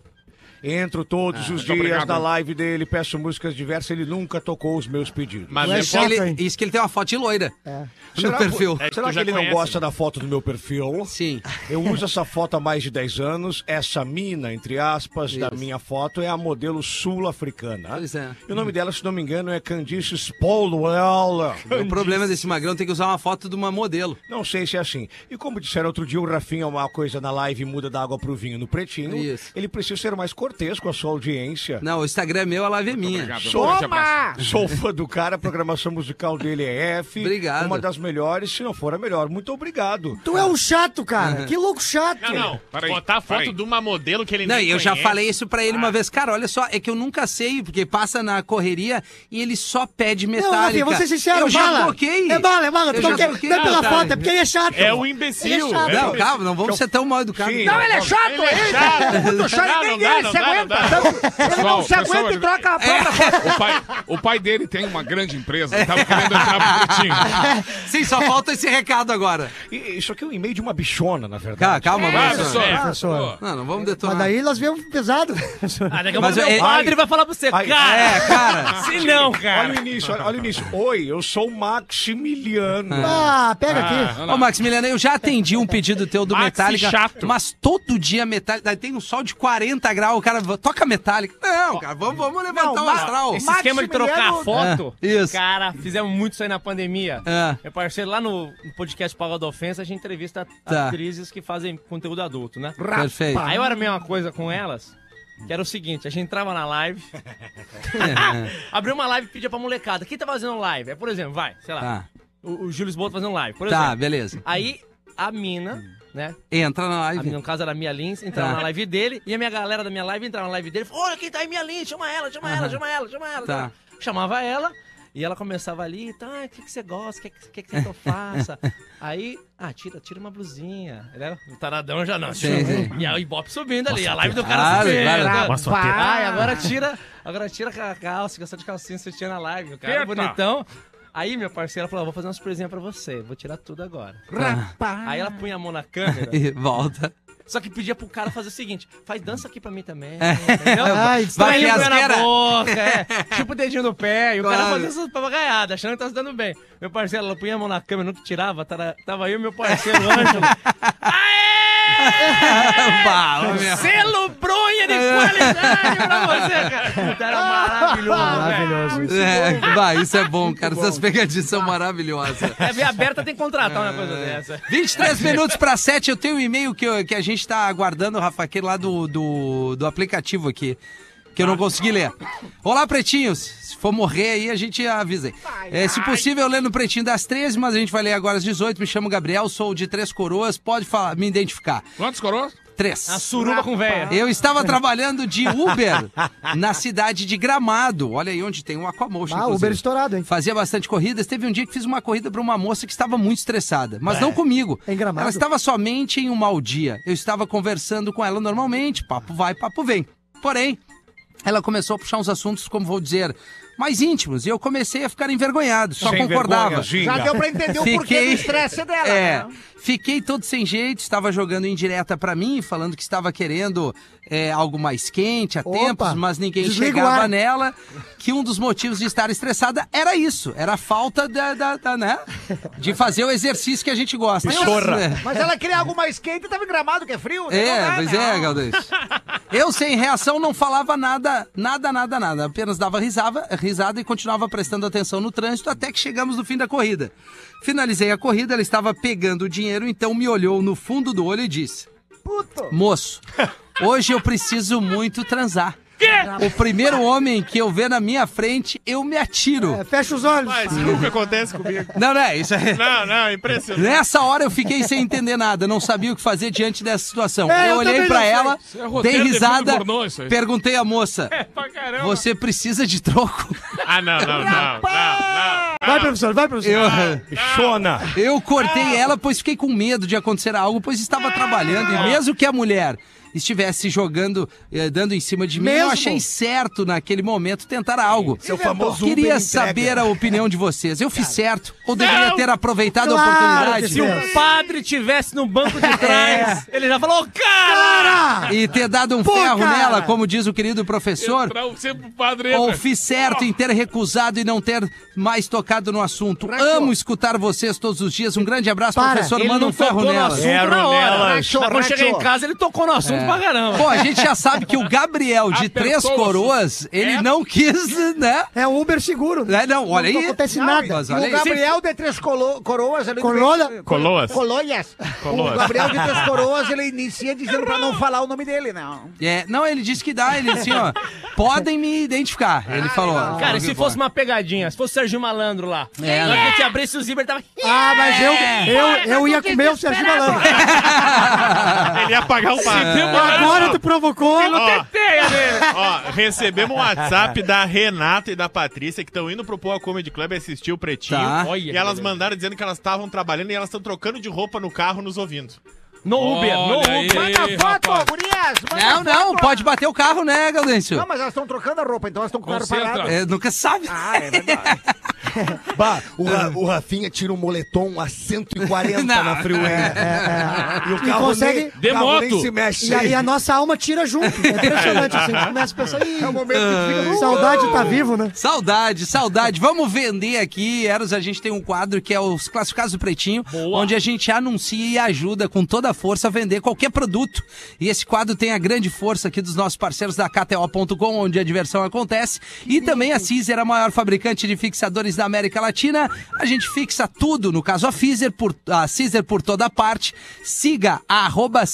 Entro todos os dias obrigado, na live dele, peço músicas diversas, ele nunca tocou os meus pedidos. Mas Não é chato, Ele- isso que ele tem uma foto de loira É. no perfil. É que será que ele conhece, não gosta né? da foto do meu perfil? Sim. Eu uso essa foto há mais de 10 anos. Essa mina, entre aspas, da Isso. minha foto é a modelo sul-africana. Pois é. E o nome dela, se não me engano, é Candice Spolwell. O problema desse magrão tem que usar uma foto de uma modelo. Não sei se é assim. E como disseram outro dia, o Rafinha, uma coisa na live muda da água pro vinho no pretinho. Isso. Ele precisa ser mais cortês com a sua audiência. Não, o Instagram é meu, a live é minha. Obrigado. Sou, fã do cara, a programação musical dele é F. Obrigado. Uma das melhores, se não for a melhor. Muito obrigado. Tu é um chato, cara. Que louco chato. Não, não. Peraí, Botar a foto peraí. de uma modelo que ele Não, nem eu já falei isso pra ele uma vez. Cara, olha só, é que eu nunca sei, porque passa na correria e ele só pede Não, metálica. Rafinha, vou ser sincero, eu já bala. bloqueei. É bala, é bala. Tu Eu não já quer, não é pela cara. foto, é porque ele é chato. É um imbecil. é chato. Não, calma, não vamos ser tão mal educados. Não, ele é chato, Ele é chato. Não Não, ninguém aguenta. dá. Ele não se aguenta pessoal, e troca a própria foto. O pai, o pai dele tem uma grande empresa. Ele tava querendo entrar pro pretinho. Sim, só falta esse recado agora. E- Isso aqui é um e-mail de uma bichona, na verdade. calma, Vai, professor. professor. Professor. Não, não vamos Mas detonar. daí nós viemos pesado. Ah, daqui a Mas pouco é- meu padre vai falar pra você, Ai, cara. É, cara. Se não, Olha cara. o início, olha, olha o início. Oi, eu sou o Maximiliano. Ah, pega aqui. Ô, Maximiliano, eu já atendi um pedido teu do Maxi Metallica, chato. mas todo dia Metallica, tem um sol de 40 graus, o cara toca Metallica. Não, cara, vamos, vamos levantar Não, o astral. Esse esquema de trocar foto, É, isso. cara, fizemos muito isso aí na pandemia. É. Meu parceiro, lá no, podcast Pago da Ofensa, a gente entrevista Tá. atrizes que fazem conteúdo adulto, né? Perfeito. Aí eu era a mesma coisa com elas, que era o seguinte, a gente entrava na live, abriu uma live e pedia pra molecada, quem tá fazendo live? É, por exemplo, vai, sei lá, Tá, o, o Júlio Boto fazendo live, por tá, exemplo. beleza. Aí a mina, né, Entra na live. no caso era a Mia Lins, entrava Tá. na live dele, e a minha galera da minha live entrava na live dele, falou, olha quem tá aí, Mia Lins, chama ela, chama ela, chama ela, chama ela. Tá. Chamava ela, e ela começava ali, tá, o que, que você gosta, o que, que, que, que você que eu faça? aí, ah, tira, tira uma blusinha, né? O taradão já não. Sim, sim. E aí o Ibope subindo ali, a live do cara Claro, subindo. claro. Ai, agora tira, agora tira a calça, gastou de calcinha, você tinha na live, o cara Eita. bonitão. Aí minha parceira falou, vou fazer uma surpresinha pra você, vou tirar tudo agora. Rapaz. Aí ela punha a mão na câmera, E volta. só que pedia pro cara fazer o seguinte: faz dança aqui pra mim também. Entendeu? Ai, Vai, Aí o pé na boca, é. Tipo o dedinho no pé. E o cara Claro. fazia essas papagaiadas, achando que tá se dando bem. Meu parceiro, ela punha a mão na câmera, nunca tirava. Tava, tava eu e meu parceiro, Ângelo. Bah, ô, meu. Selo bronha de qualidade pra você, cara. Era maravilhoso, velho. Maravilhoso. É, vai, isso é bom, cara. Essas pegadinhas são maravilhosas. É, ver aberta tem que contratar uma coisa dessa. 23 minutos para 7, eu tenho um e-mail que, eu- que a gente tá aguardando, Rafa, aquele lá do, do, do aplicativo aqui, que eu não consegui ler. Olá, pretinhos. For morrer aí, a gente avisa aí. É, se possível, eu leio no pretinho das 13, mas a gente vai ler agora às 18. Me chamo Gabriel, sou de Três Coroas, pode falar, me identificar. Quantos coroas? Três. A suruba com véia. Eu estava trabalhando de Uber na cidade de Gramado. Olha aí onde tem um Aquamotion. Ah, inclusive. Uber estourado, hein? Fazia bastante corridas. Teve um dia que fiz uma corrida para uma moça que estava muito estressada, mas não comigo. Em Gramado? Ela estava somente em um mau dia. Eu estava conversando com ela normalmente, papo vai, papo vem. Porém, ela começou a puxar uns assuntos, como vou dizer, mais íntimos. E eu comecei a ficar envergonhado, só Sem concordava. vergonha. Já deu pra entender o porquê do estresse dela, É, né? fiquei todo sem jeito, estava jogando indireta pra mim, falando que estava querendo é, algo mais quente há Opa, tempos, mas ninguém chegava nela. Que um dos motivos de estar estressada era isso, era a falta da, da- da, né, de fazer o exercício que a gente gosta. Eu- Pichorra. é. Mas ela queria algo mais quente e tava em gramado, que é frio. né? É, dá, pois não. é, Galdês. Eu, sem reação, não falava nada, nada, nada, nada. Apenas dava risada, risada e continuava prestando atenção no trânsito até que chegamos no fim da corrida. Finalizei a corrida, ela estava pegando o dinheiro, então me olhou no fundo do olho e disse: Moço, hoje eu preciso muito transar. O primeiro homem que eu ver na minha frente, eu me atiro. É, fecha os olhos. Mas nunca acontece comigo. Não, não, é isso é. Não, não, impressionante. Nessa hora eu fiquei sem entender nada, não sabia o que fazer diante dessa situação. É, eu eu olhei pra ela, Isso é dei de risada, filme pornô, isso perguntei à moça: caramba. Você precisa de troco? Ah, não, não, não, não, não. Vai, professor, vai, professor. Eu, Chona. eu cortei ela, pois fiquei com medo de acontecer algo, pois estava trabalhando. E mesmo que a mulher estivesse jogando, eh, dando em cima de mim, eu Mesmo? achei certo naquele momento tentar algo. Seu famoso Queria Uber entrega. saber a opinião de vocês. Eu fiz certo ou deveria ter aproveitado a Claro oportunidade? que Se sim. o padre tivesse no banco de trás, ele já falou, cara! Cara! E ter dado um Pô, ferro cara! nela, como diz o querido professor. Entrar o- sempre o padre Ou entra. fiz certo em ter recusado e não ter mais tocado no assunto. Amo escutar vocês todos os dias. Um grande abraço, Para, professor. Ele Manda não um ferro tocou no nela. assunto Quero na hora. nelas. Mas quando chegar em casa, ele tocou no assunto pra caramba. Pô, a gente já sabe que o Gabriel de Apertou Três Coroas, ele É. não quis, né? É um Uber seguro. É, não, olha não aí. acontece Não, nada. mas olha o aí. Gabriel de Três colo- Coroas... Ele Coroa? Coloas. Coloias. Coloas. O Gabriel de Três Coroas, ele inicia dizendo pra não falar o nome dele, não. É, não, ele disse que dá, ele assim, ó, podem me identificar. Ele falou. Cara, e se fosse uma pegadinha, se fosse o Serginho Malandro lá, É, na hora né? que a gente abrisse o zíper, tava... Ah, mas eu, eu, eu ia comer o Sérgio Malandro. Ele ia pagar o passe. Agora tu provocou. Ó, ó, recebemos um WhatsApp da Renata e da Patrícia que estão indo pro Poa Comedy Club assistir o Pretinho. Tá. E elas mandaram dizendo que elas estavam trabalhando e elas estão trocando de roupa no carro nos ouvindo. No Uber, no Olha aí. Uber. Manda foto, rapaz. gurias! manda Não, não, foto. pode bater o carro, né, Gaudêncio? Não, mas elas estão trocando a roupa, então elas estão com o carro parado. É, nunca sabe. Ah, é verdade. Bah, o, Ra- o Rafinha tira um moletom a 140 Não. na freeway. E o E carro, consegue- nem, De o carro nem moto. se mexe. E aí a nossa alma tira junto. É impressionante assim. Começa a pensar, Ih, É o momento que fica... saudade tá vivo, né? Saudade, saudade. Vamos vender aqui. Eros, a gente tem um quadro que é os classificados do Pretinho, onde a gente anuncia e ajuda com toda a força a vender qualquer produto. E esse quadro tem a grande força aqui dos nossos parceiros da KTO.com, onde a diversão acontece. E também a Caesar, a maior fabricante de fixadores da América Latina. A gente fixa tudo, no caso a Caesar por, a Caesar por toda parte. Siga a arroba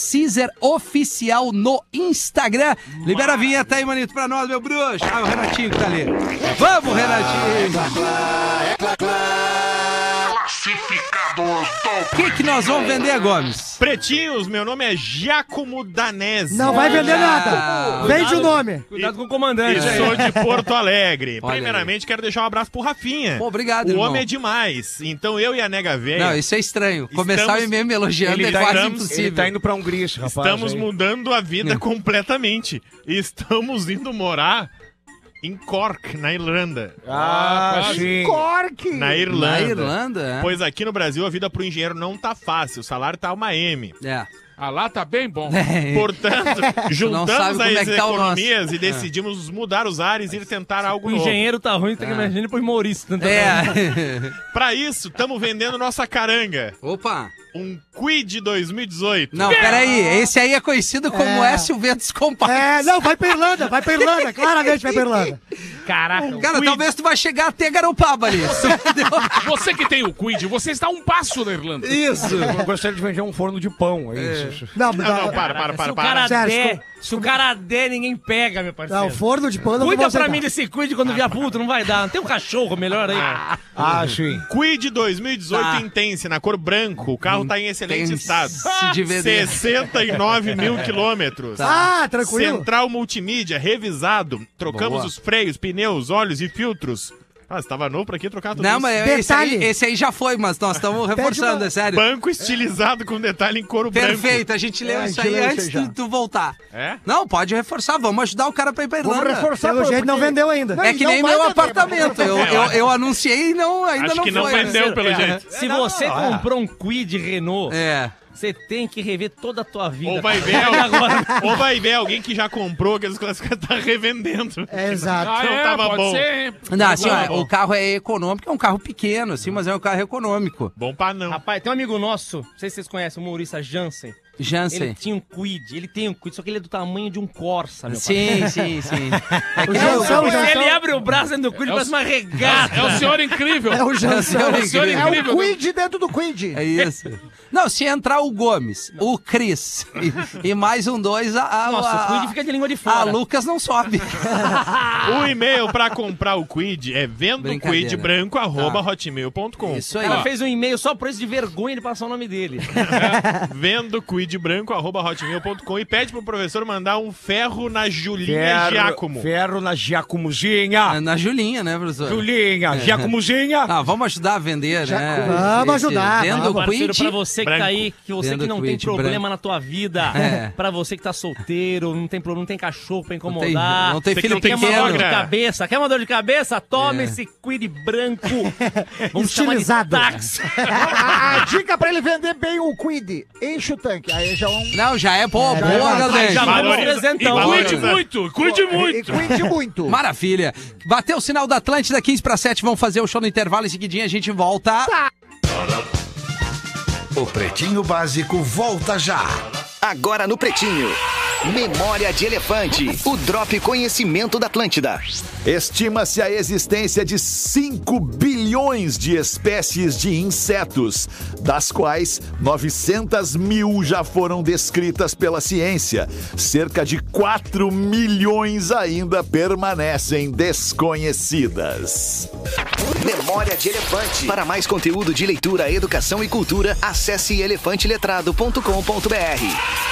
Oficial no Instagram. Libera a vinheta aí, manito, pra nós, meu bruxo. Ah, o Renatinho que tá ali. Vamos, Renatinho! O que, que nós vamos vender, Gomes? Pretinhos, meu nome é Giacomo Danese. Não vai vender nada. Vende o nome. Cuidado com o E comandante. aí. sou de Porto Alegre. Primeiramente, quero deixar um abraço pro Rafinha. Pô, obrigado, O irmão. homem é demais. Então eu e a nega velha Não, isso é estranho. Começar Estamos- o e-mail me elogiando Ele é tá, quase indo, impossível. ele tá indo pra Hungria, esse rapaz. estamos aí. mudando a vida completamente. E estamos indo morar em Cork, na Irlanda. Ah, sim. Cork! Na Irlanda. Na Irlanda, é. Pois aqui no Brasil a vida pro engenheiro não tá fácil. O salário tá uma M. É. Ah, lá tá bem bom. Portanto, sabe juntamos é as que tá o economias e decidimos mudar os ares e ir tentar algo O novo. engenheiro tá ruim, tem que imaginar humorista. Então, É. Pra isso, estamos vendendo nossa caranga. Opa. Um Quid 2018. Não, peraí. Esse aí é conhecido como É. S. Ventos Compactos. É, não, vai pra Irlanda, vai pra Irlanda, claramente vai pra Irlanda. Caraca, Cara, talvez tu vai chegar até Garopaba ali. Você que tem o Quid, você está a um passo da Irlanda. Isso. Eu gostaria de vender um forno de pão, é isso. Não, Não, não, para, para, se para, o para. cara der, se o cara der, ninguém pega, meu parceiro. não, forno de pano Cuida pra mim desse cuide quando vier puto, não vai dar. Não tem um cachorro melhor aí. Ah, sim. Quid 2018 Tá. Intense, na cor branco. O carro tá em excelente estado. de vender. 69 mil quilômetros. Ah, tranquilo. Central multimídia, revisado. Trocamos Boa. os freios, pneus, óleos e filtros. Ah, você tava novo pra quê trocar tudo Não, isso? mas esse aí, Detalhe. esse aí já foi, mas nós estamos reforçando, uma- é sério. Banco estilizado com detalhe em couro Perfeito, a gente leu É, a isso gente aí leu isso antes aí já. de tu voltar. branco. É? Não, pode reforçar, vamos ajudar o cara pra ir pra Vamos Irlanda. reforçar Pelo pô, jeito não porque- vendeu ainda. Não, É que não nem vai meu vender, apartamento. Eu, eu, eu anunciei e não, ainda Acho não que não foi. né? vendeu, pelo jeito. Se você comprou um Quid Renault, É. você tem que rever toda a tua vida. Ou vai ver, ou vai ver alguém que já comprou aqueles classificados tá revendendo. É, exato. Ah, Não é, tava bom. ser? Não, assim, ó, bom. o carro é econômico, é um carro pequeno, assim, mas é um carro econômico. Bom pra não. Rapaz, tem um amigo nosso, não sei se vocês conhecem, o Maurissa Jansen. Ele Jansen. tinha um Quid, ele tem um Quid, só que ele é do tamanho de um Corsa, meu pai. Sim, sim, sim. É que O Jansão, Jansão. ele abre o braço dentro do Quid, É parece uma regata. É o senhor incrível. É o Jansão. É o É o senhor incrível. É incrível. o Quid dentro do Quid. É isso. Não, se entrar o Gomes, o Cris e, e mais um dois, a, a, Nossa, a, o Quid fica de língua de a fora. Lucas não sobe. O e-mail pra comprar o Quid é vendo Brincadeira. quid branco arroba hotmail.com. Isso aí. Ela fez um e-mail só por isso de vergonha de passar o nome dele. Vendo quid branco arroba hotmail.com e pede pro professor mandar um ferro na Julinha Giacomo. ferro na Giacomozinha. Na Julinha, né, professor? Julinha, Giacomozinha. Ah, vamos ajudar a vender, né? Vamos ajudar, Vendo vamos. o Parceiro, pra você que branco. tá aí, que você Vendo que não tem problema branco. na tua vida, É. pra você que tá solteiro, não tem problema, não tem cachorro pra tem- incomodar, não tem você filho quer uma pequeno. dor de cabeça, quer uma dor de cabeça? Toma É. esse Quid branco. Vamos chamar de Estilizado. táxi. A, a dica pra ele vender bem o Quid, enche o tanque. Aí já é um... Não, já é, pô, É, boa, já- Galdente. já vamos e Cuide muito, cuide E muito. Quid muito. Maravilha. Bateu o sinal da Atlântida, 15 para 7. Vamos fazer o show no intervalo. Em seguidinho a gente volta. O Pretinho Básico volta já. Agora no Pretinho. Memória de Elefante. O Drop Conhecimento da Atlântida. Estima-se a existência de 5 bilhões de espécies de insetos, das quais 900 mil já foram descritas pela ciência. Cerca de 4 milhões ainda permanecem desconhecidas. Memória de Elefante. Para mais conteúdo de leitura, educação e cultura, acesse elefanteletrado.com.br.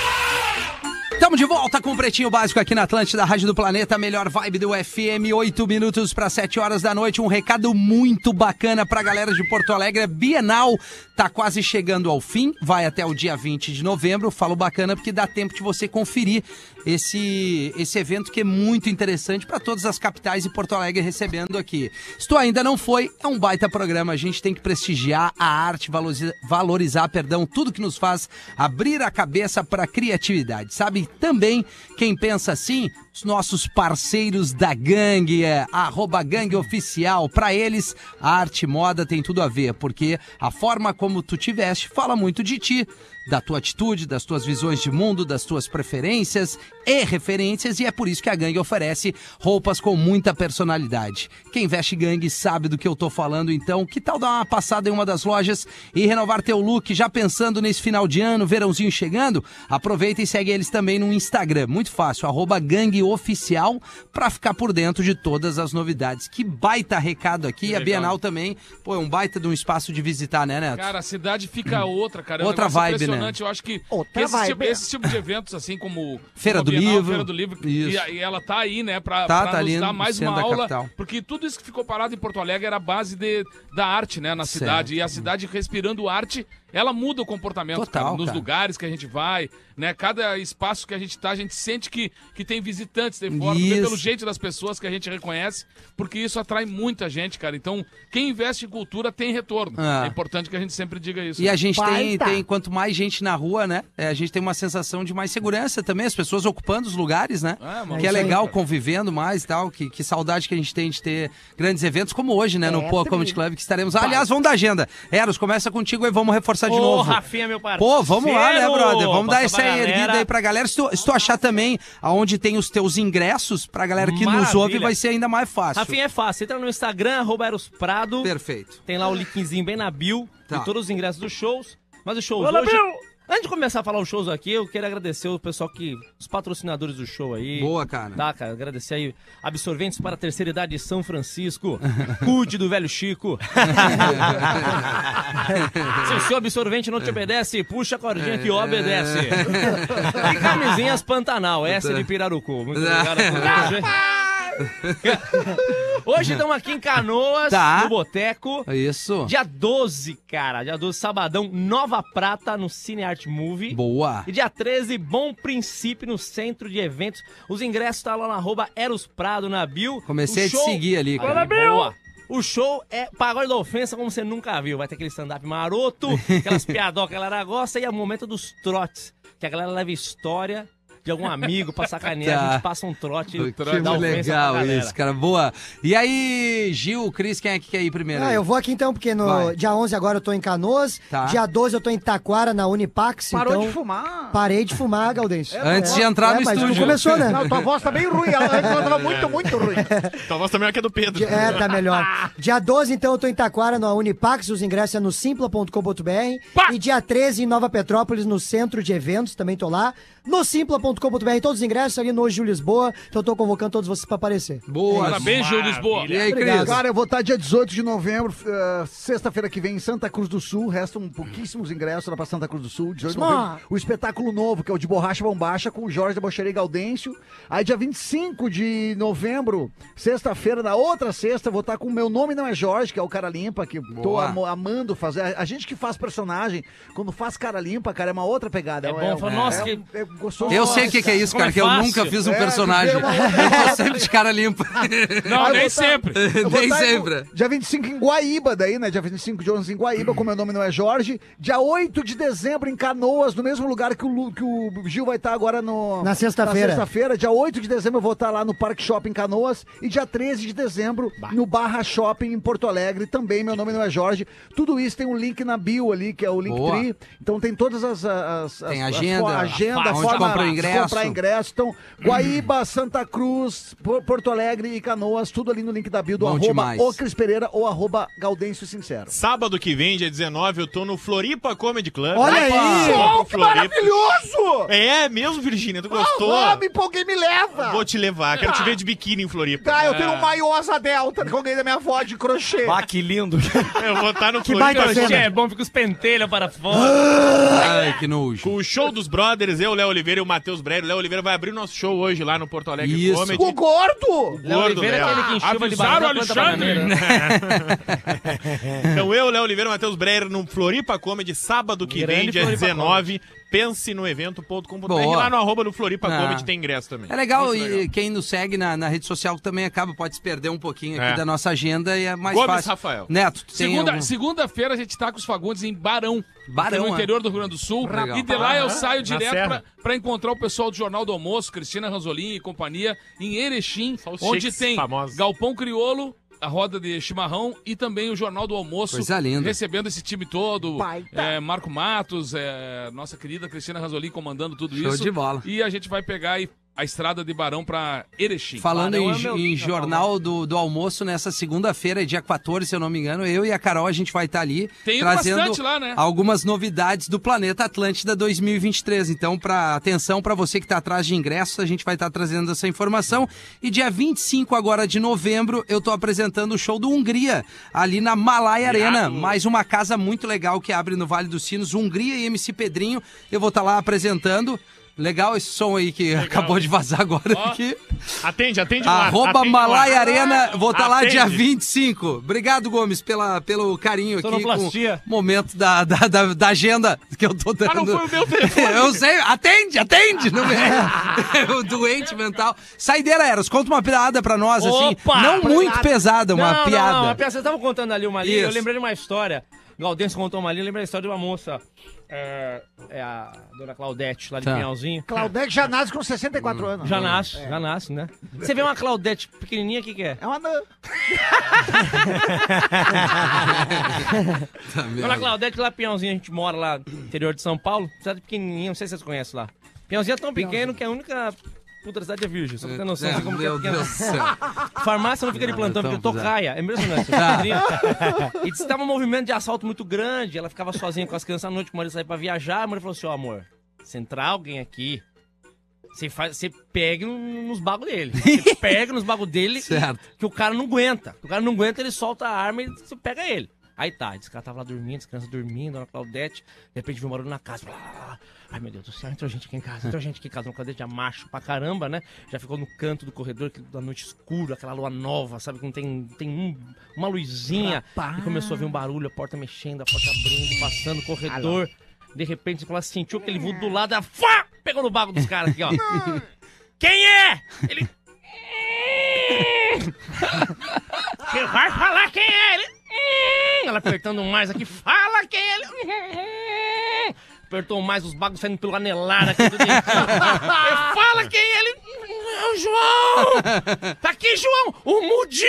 Estamos de volta com o Pretinho Básico aqui na Atlântida, Rádio do Planeta, a melhor vibe do FM, 8 minutos para 7 horas da noite. Um recado muito bacana pra galera de Porto Alegre. A Bienal tá quase chegando ao fim, vai até o dia 20 de novembro. Falo bacana porque dá tempo de você conferir esse, esse evento que é muito interessante para todas as capitais e Porto Alegre recebendo aqui. Se tu ainda não foi, é um baita programa. A gente tem que prestigiar a arte, valorizar, valorizar, perdão, tudo que nos faz abrir a cabeça para criatividade. Sabe também quem pensa assim? Os nossos parceiros da gangue, é arroba gangue oficial. Para eles, a arte e moda tem tudo a ver, porque a forma como tu te veste fala muito de ti, da tua atitude, das tuas visões de mundo, das tuas preferências e referências, e é por isso que a gangue oferece roupas com muita personalidade. Quem veste gangue sabe do que eu tô falando, então que tal dar uma passada em uma das lojas e renovar teu look já pensando nesse final de ano, verãozinho chegando? Aproveita e segue eles também no Instagram, muito fácil, arroba gangue oficial, pra ficar por dentro de todas as novidades. Que baita recado aqui, e a. Bienal também, pô, é um baita de um espaço de visitar, né, Neto? Cara, a cidade fica outra, cara. É um Outra vibe, né? Impressionante. Eu acho que Outra esse, tipo, esse tipo de eventos, assim como Feira como do Bienal, Livro. Feira do Livro, Isso. e, e ela tá aí, né, pra, Tá, pra tá nos dar mais uma aula. Porque tudo isso que ficou parado em Porto Alegre era a base de, da arte, né, na cidade. E a cidade respirando arte, ela muda o comportamento, Total, cara, nos cara. lugares que a gente vai, né? Cada espaço que a gente tá, a gente sente que, que tem visitantes de fora, Isso. pelo jeito das pessoas que a gente reconhece, porque isso atrai muita gente, cara. Então, quem investe em cultura tem retorno. Ah. É importante que a gente sempre diga isso. E a gente tem, tem, quanto mais gente na rua, né? é, a gente tem uma sensação de mais segurança também, as pessoas ocupando os lugares, né? Ah, mano, que é aí, legal cara. convivendo mais e tal. Que, que saudade que a gente tem de ter grandes eventos como hoje, né? No É, Poa tri. Comedy Club, que estaremos. Aliás, vamos da agenda. Eros, começa contigo e vamos reforçar de Ô, novo. Rafinha, meu parceiro. Pô, vamos lá, né, brother? Vamos dar essa pra erguida galera. aí pra galera. Se tu, se tu achar também aonde tem os teus ingressos, pra galera que nos Maravilha. ouve, vai ser ainda mais fácil. Rafinha é fácil. Entra no Instagram, arroba Eros Prado. Perfeito. Tem lá o linkzinho bem na bio Tá. de todos os ingressos dos shows. Mas os shows Fala, hoje... Bill! Antes de começar a falar os shows aqui, eu quero agradecer o pessoal que... Os patrocinadores do show aí. Boa, cara. Tá, cara, agradecer aí. Absorventes para a terceira idade de São Francisco. Cuide do velho Chico. Se o seu absorvente não te obedece, puxa a cordinha que obedece. E camisinhas Pantanal, essa é de Pirarucu. Muito obrigado hoje. Estamos aqui em Canoas, Tá. no Boteco. Isso. Dia 12, cara. Dia 12, sabadão, Nova Prata, no Cine Art Movie. Boa. E dia 13, Bom Princípio, no Centro de Eventos. Os ingressos estão lá no arroba Eros Prado, na bio. Comecei O a te seguir ali, cara. Olha, boa. O show é pagode da ofensa como você nunca viu. Vai ter aquele stand-up maroto, aquelas piadocas que a galera gosta e é o momento dos trotes. Que a galera leva história de algum amigo pra sacanear. Tá. A gente passa um trote Que da muito ofensa legal isso, cara. Boa. E aí, Gil, Cris, quem é que quer ir primeiro? Ah, eu vou aqui então, porque no Vai. dia 11 agora eu tô em Canoas, Tá. dia 12 eu tô em Taquara, na Unipax, Parou então... de fumar. Parei de fumar, Gaudêncio. Antes de entrar no mas tu estúdio. começou, né? Não, tua voz tá bem ruim. Ela tava muito, muito ruim. Tua voz também é que é do Pedro. É, tá melhor. Dia 12, então, eu tô em Taquara, na Unipax, os ingressos é no simpla.com.br. E dia 13, em Nova Petrópolis, no centro de eventos, também tô lá. No simpla.com.br, todos os ingressos ali no Gil Lisboa. Então eu tô convocando todos vocês pra aparecer. Boa. Parabéns, Gil Lisboa. E aí, Obrigado. Cris? Cara, eu vou estar dia 18 de novembro, eh, sexta-feira que vem, em Santa Cruz do Sul. Restam pouquíssimos ingressos lá pra Santa Cruz do Sul. 18 de novembro. O espetáculo novo, que é o de Borracha Bombacha, com o Jorge da e Gaudêncio. Aí, dia 25 de novembro, sexta-feira, na outra sexta, eu vou estar com o Meu Nome Não é Jorge, que é o cara limpa, que tô Boa. amo- amando fazer. A, a gente que faz personagem, quando faz cara limpa, cara, é uma outra pegada. É bom, fala, nossa, é, que- é gostoso. Eu sei o que, que é isso, como cara, é que eu nunca fiz um É, personagem. uma Eu tô sempre de cara limpa. Não, nem tá- sempre. Nem tá em- sempre. Dia 25 em Guaíba, daí, né? Dia 25 de 11 em Guaíba, como meu nome não é Jorge. Dia 8 de dezembro em Canoas, no mesmo lugar que o, Lu- que o Gil vai estar agora no... Na sexta-feira. Na sexta-feira. Dia 8 de dezembro eu vou estar lá no Parque Shopping Canoas. E dia 13 de dezembro no Barra Shopping em Porto Alegre. Também, meu nome não é Jorge. Tudo isso tem um link na bio ali, que é o. Linktree. Então tem todas as... as, as Tem as agenda, fo- agenda, onde forma compra o de ingresso. comprar ingresso. Então, Guaíba, Santa Cruz, Por- Porto Alegre e Canoas, tudo ali no link da bio do Bom arroba o Cris Pereira ou arroba Gaudêncio Sincero. Sábado que vem, dia 19, eu tô no Floripa Comedy Club. Olha Opa! aí! Pro que maravilhoso! É mesmo, Virgínia? Tu gostou? Ah, me empolguei, me leva! Vou te levar. Quero te ver de biquíni em Floripa. Tá, eu tenho um maiô asa delta que eu ganhei da minha avó de crochê. Ah, que lindo. Eu vou estar no Que Floripa. cena. é bom, fica os pentelhos para fora. Ai, que nojo. Com o show dos brothers, eu, Léo Oliveira e o Matheus Breyer. O Léo Oliveira vai abrir o nosso show hoje lá no Porto Alegre Isso. Comedy. O gordo! Léo Gordo, Oliveira é Léo. aquele que enxuva de Avisaram banana o planta Alexandre. Então eu, Léo Oliveira e Matheus Breyer no Floripa Comedy, sábado que Grande vem, dia Floripa 19. Pense no evento.com.br. Lá no arroba do Floripa Ah. Comedy tem ingresso também. É legal Muito e quem nos segue na, na rede social também acaba, pode se perder um pouquinho aqui É. da nossa agenda e é mais Gomes fácil. Rafael. Neto, Segunda- algum- Segunda-feira a gente tá com os Fagundes em Barão. Barão, é no é? interior do Rio Grande do Sul. Legal. E de lá eu saio na direto pra, pra encontrar o pessoal do Jornal do Almoço, Cristina Ranzolin e companhia, em Erechim, onde tem famosos. Galpão Criolo, a roda de chimarrão e também o Jornal do Almoço. Coisa linda. Recebendo esse time todo. Baita. É, Marco Matos, é, nossa querida Cristina Ranzolin comandando tudo Show isso. de bola. E a gente vai pegar aí a estrada de Barão pra Erechim. Falando Barão em, é meu- em jornal do, do almoço, nessa segunda-feira, dia 14, se eu não me engano, eu e a Carol, a gente vai estar ali Tem trazendo lá, né? algumas novidades do Planeta Atlântida 2023. Então, pra, atenção para você que está atrás de ingressos, a gente vai estar trazendo essa informação. E dia 25 agora de novembro, eu tô apresentando o show do Hungria, ali na Malaya Arena. Mais uma casa muito legal que abre no Vale dos Sinos, Hungria e MC Pedrinho. Eu vou estar lá apresentando. Legal esse som aí que acabou de vazar agora aqui. Atende, atende lá. Arroba atende lá. Malaya Arena, vou estar lá Atende. dia 25. Obrigado, Gomes, pela, pelo carinho aqui com o momento da, da, da, da agenda que eu tô dando. Ah, não foi o meu telefone. eu sei, atende, atende. Não é? o doente mental. Saideira Eras, conta uma piada pra nós, assim. Opa! Não muito pesada, uma não, piada. Não, não, uma piada. Vocês estavam contando ali uma linha, eu lembrei de uma história. Gaudense contou uma linha, eu lembrei da história de uma moça. É, é a dona Claudete, lá de Tá. Pinhalzinho. Claudete já nasce com 64 anos. Já nasce, já nasce, né? Você vê uma Claudete pequenininha, o que que é? É uma... anã. Tá Dona Claudete, lá Pinhalzinho, a gente mora lá no interior de São Paulo. Cidade pequenininha, não sei se vocês conhecem lá. Pinhalzinho é tão pequeno que a única puta da cidade é virgem, só pra ter noção É, assim como que é meu. Deus do céu. Farmácia não fica de plantão, Não, porque tão tocaia. É impressionante. Tá. E disse que tava um movimento de assalto muito grande. Ela ficava sozinha com as crianças à noite, o marido saía pra viajar. A mulher falou assim: Ó, amor, se entrar alguém aqui, você, faz, você pega no- nos bagos dele. Você pega nos bagos dele, Certo. que o cara não aguenta. O cara não aguenta, ele solta a arma e você pega ele. Aí tá, que ela tava lá dormindo, as crianças dormindo, a Claudete, de repente viu um barulho na casa. Blá, blá, blá. Ai meu Deus do céu, entrou gente aqui em casa, entrou gente aqui em casa. A Claudete já macho pra caramba, né? Já ficou no canto do corredor, da noite escura, aquela lua nova, sabe? Que não tem, tem um- uma luzinha. E começou a ver um barulho, a porta mexendo, a porta abrindo, passando, o corredor. De repente, ela sentiu aquele vulto do lado, ela fá, pegou no bago dos caras aqui, ó. Quem é? Ele. Você vai falar quem é? Ele. Ela apertando mais aqui, fala quem ele. Apertou mais os bagos saindo pelo anelar aqui do Fala quem ele. É o João! Tá aqui, João! O Mudinho!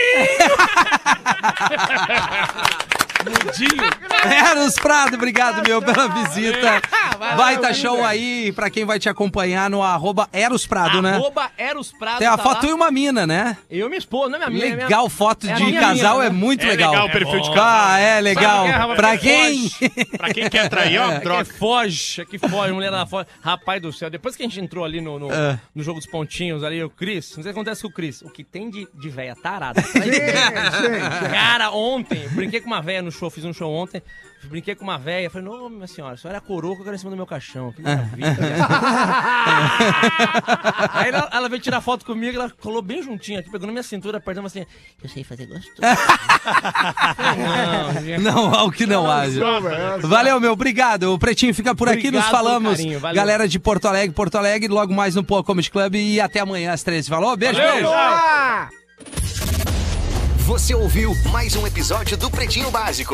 Eros Prado, obrigado, meu, pela visita. Vai, Baita vai, show vai. aí pra quem vai te acompanhar no arroba Eros Prado, né? Arroba Eros Prado. Tem a tá foto lá. e uma mina, né? Eu e minha esposa, não é minha minha. é minha- Legal, foto é de minha casal mina, é né? muito É legal. legal o perfil de Ah, casal. é legal. Sabe quem é, rapaz? Pra Que quem? Pra quem quer trair, ó, É que droga. foge, é que foge, mulher lá fora. Rapaz do céu, depois que a gente entrou ali no, no, É. no jogo dos pontinhos, ali, o Cris, não sei o que acontece com o Cris. O que tem de, de véia tarada. Cara, ontem, brinquei com uma véia no show, fiz um show ontem. Brinquei com uma véia, falei, não, minha senhora, a senhora é a coroa que eu quero em cima do meu caixão. Que maravilha. Aí ela, ela veio tirar foto comigo, ela colou bem juntinho aqui, pegou na minha cintura, apertando assim, eu sei fazer gostoso. não. Não, ao que não haja. Valeu, meu, obrigado. O Pretinho fica por aqui, Obrigado nos falamos. carinho, valeu. Galera de Porto Alegre, Porto Alegre, logo mais no Poa Comedy Club e até amanhã às 13. Falou? Beijo, beijo. Você ouviu mais um episódio do Pretinho Básico.